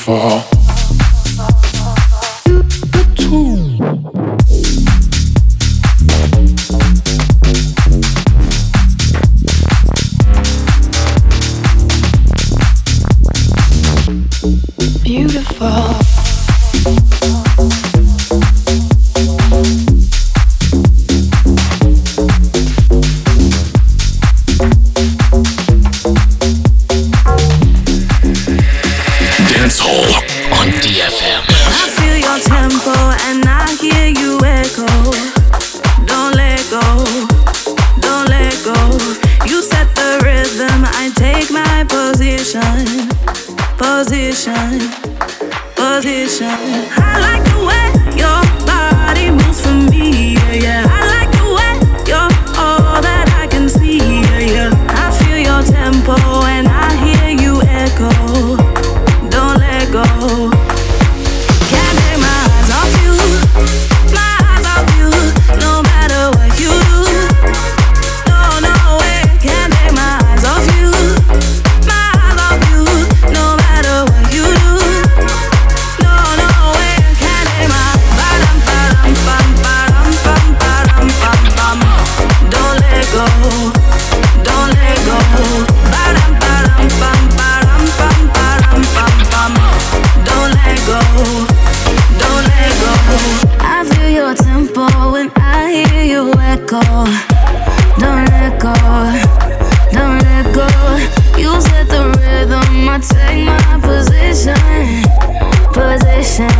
beautiful. don't let go, don't let go. You set the rhythm, I take my position, position,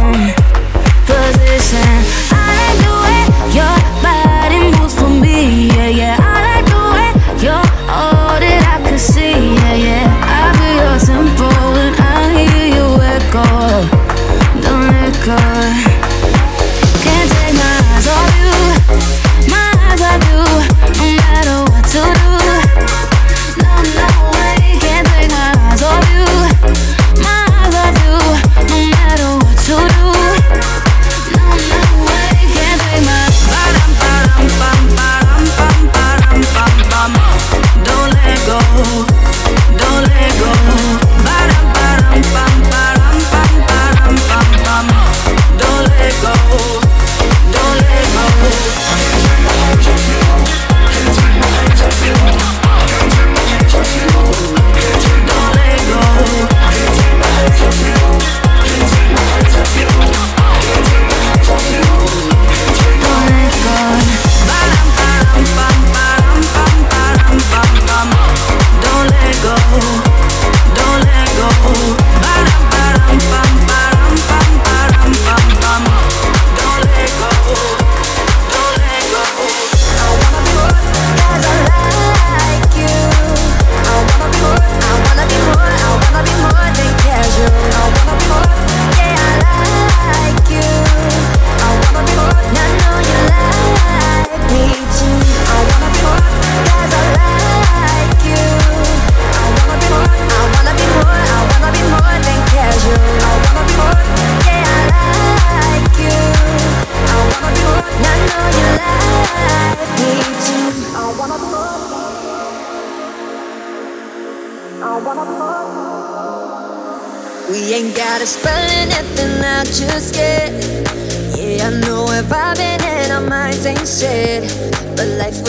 position. I like the way your body moves for me, yeah, yeah. I like the way you're all that I could see, yeah, yeah. I feel your tempo and I hear you echo, don't let go.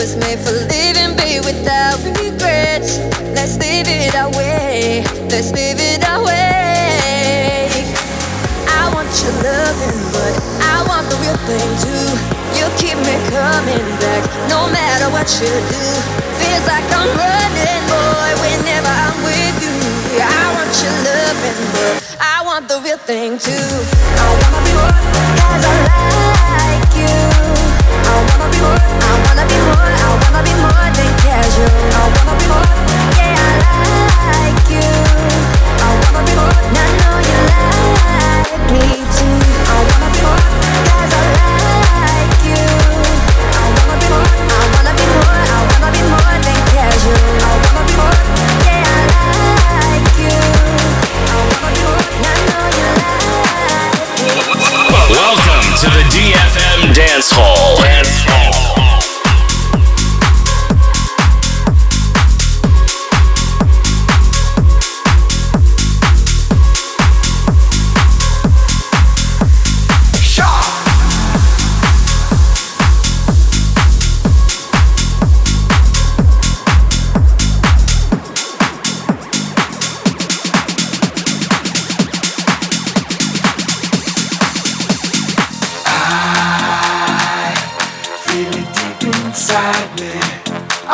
was made for living, be without regrets. Let's live it our way. Let's live it our way. I want your loving, but I want the real thing too. You keep me coming back, no matter what you do. Feels like I'm running, boy, whenever I'm with you. I want your loving, but I want the real thing too. I wanna be one, cause I like you. I wanna be more, I wanna be more, I wanna be more than casual.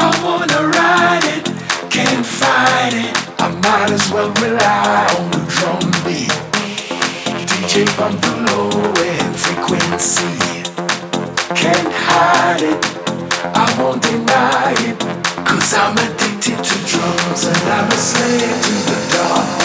I wanna ride it, can't fight it. I might as well rely on the drum beat. DJ bump the low end frequency. Can't hide it, I won't deny it. Cause I'm addicted to drums and I'm a slave to the dark.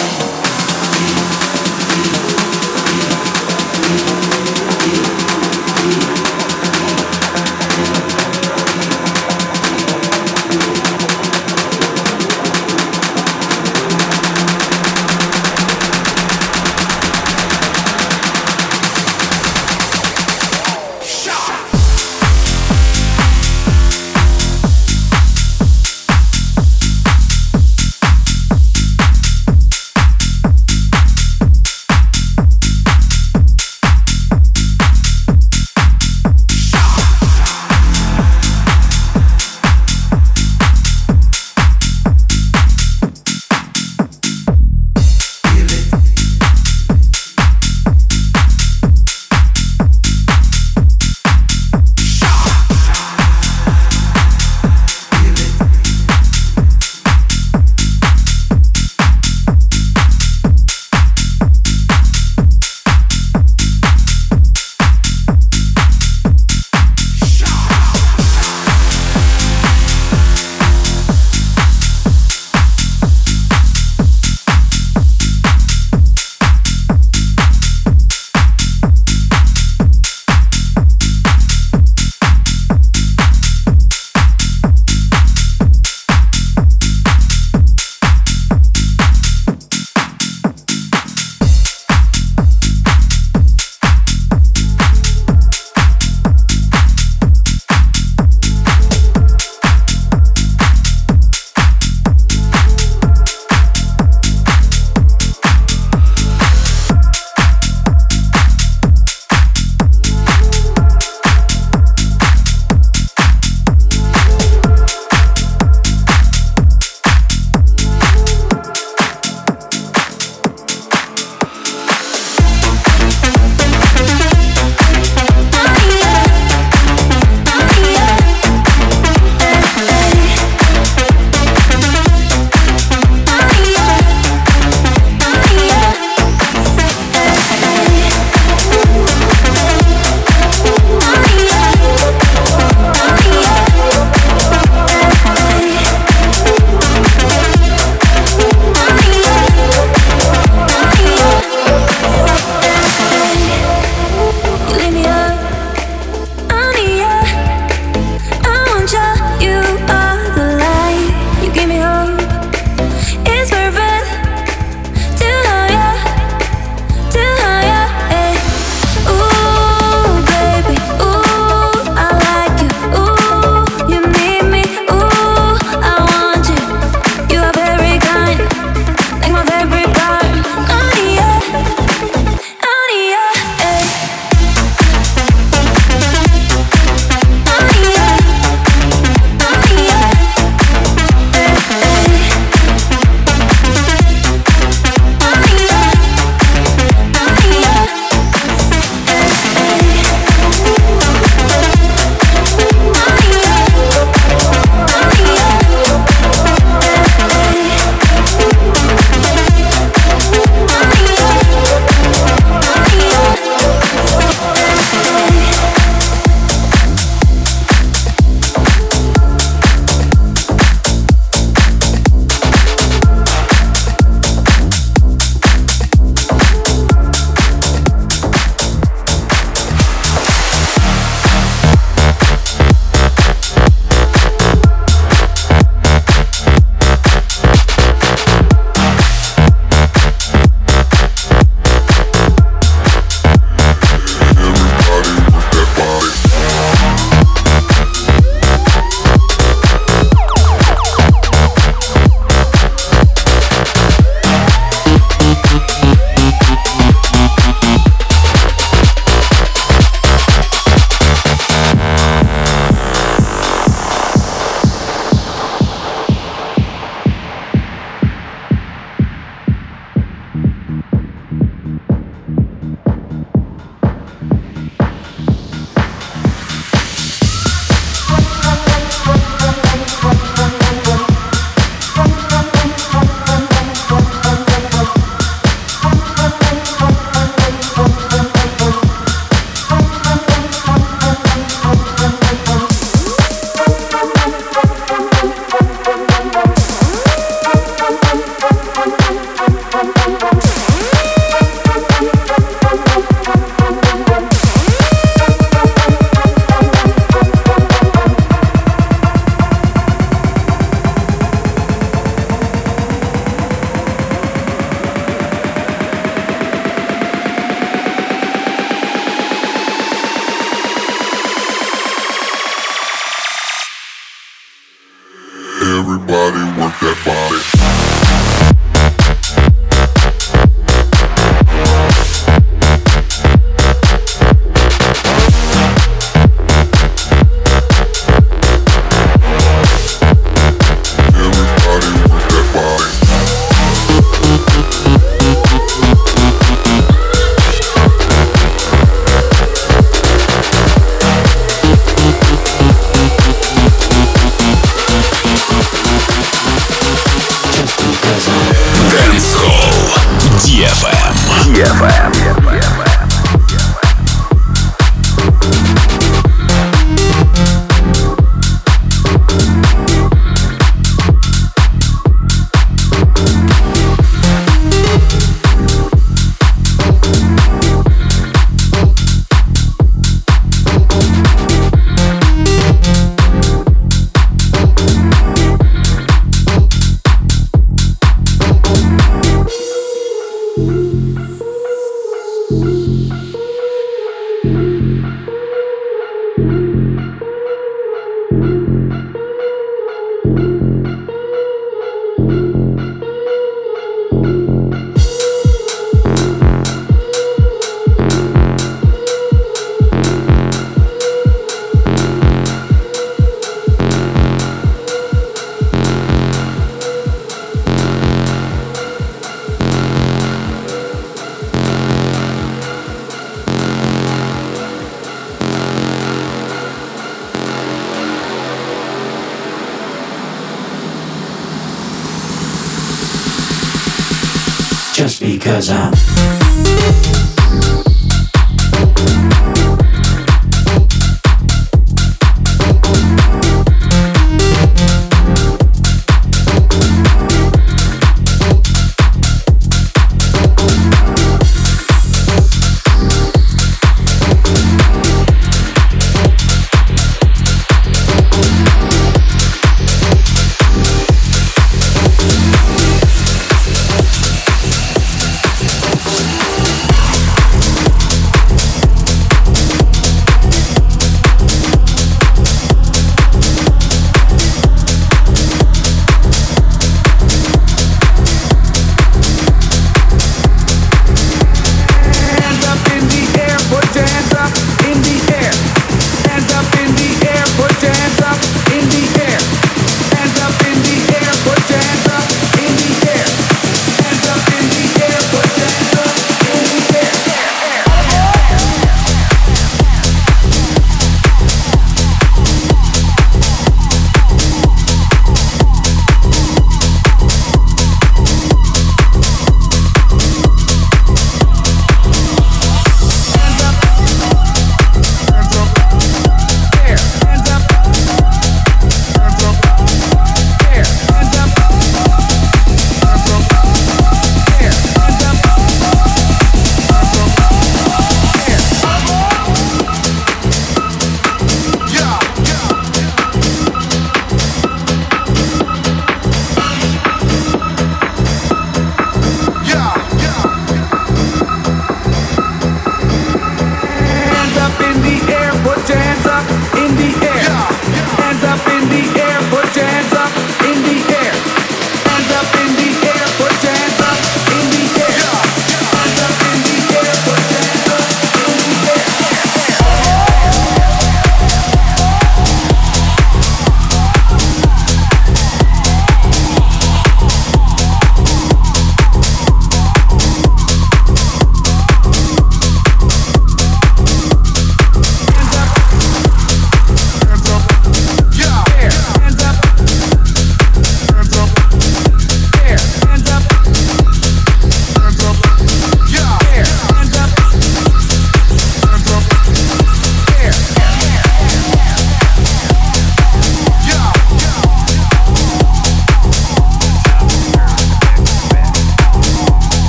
Because I'm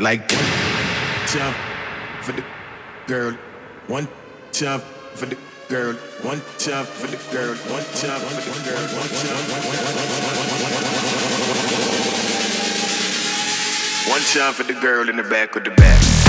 Like that. Time for the girl, one time for the girl, one time for the girl, one time for the girl, one time. One time for the girl in the back of the back.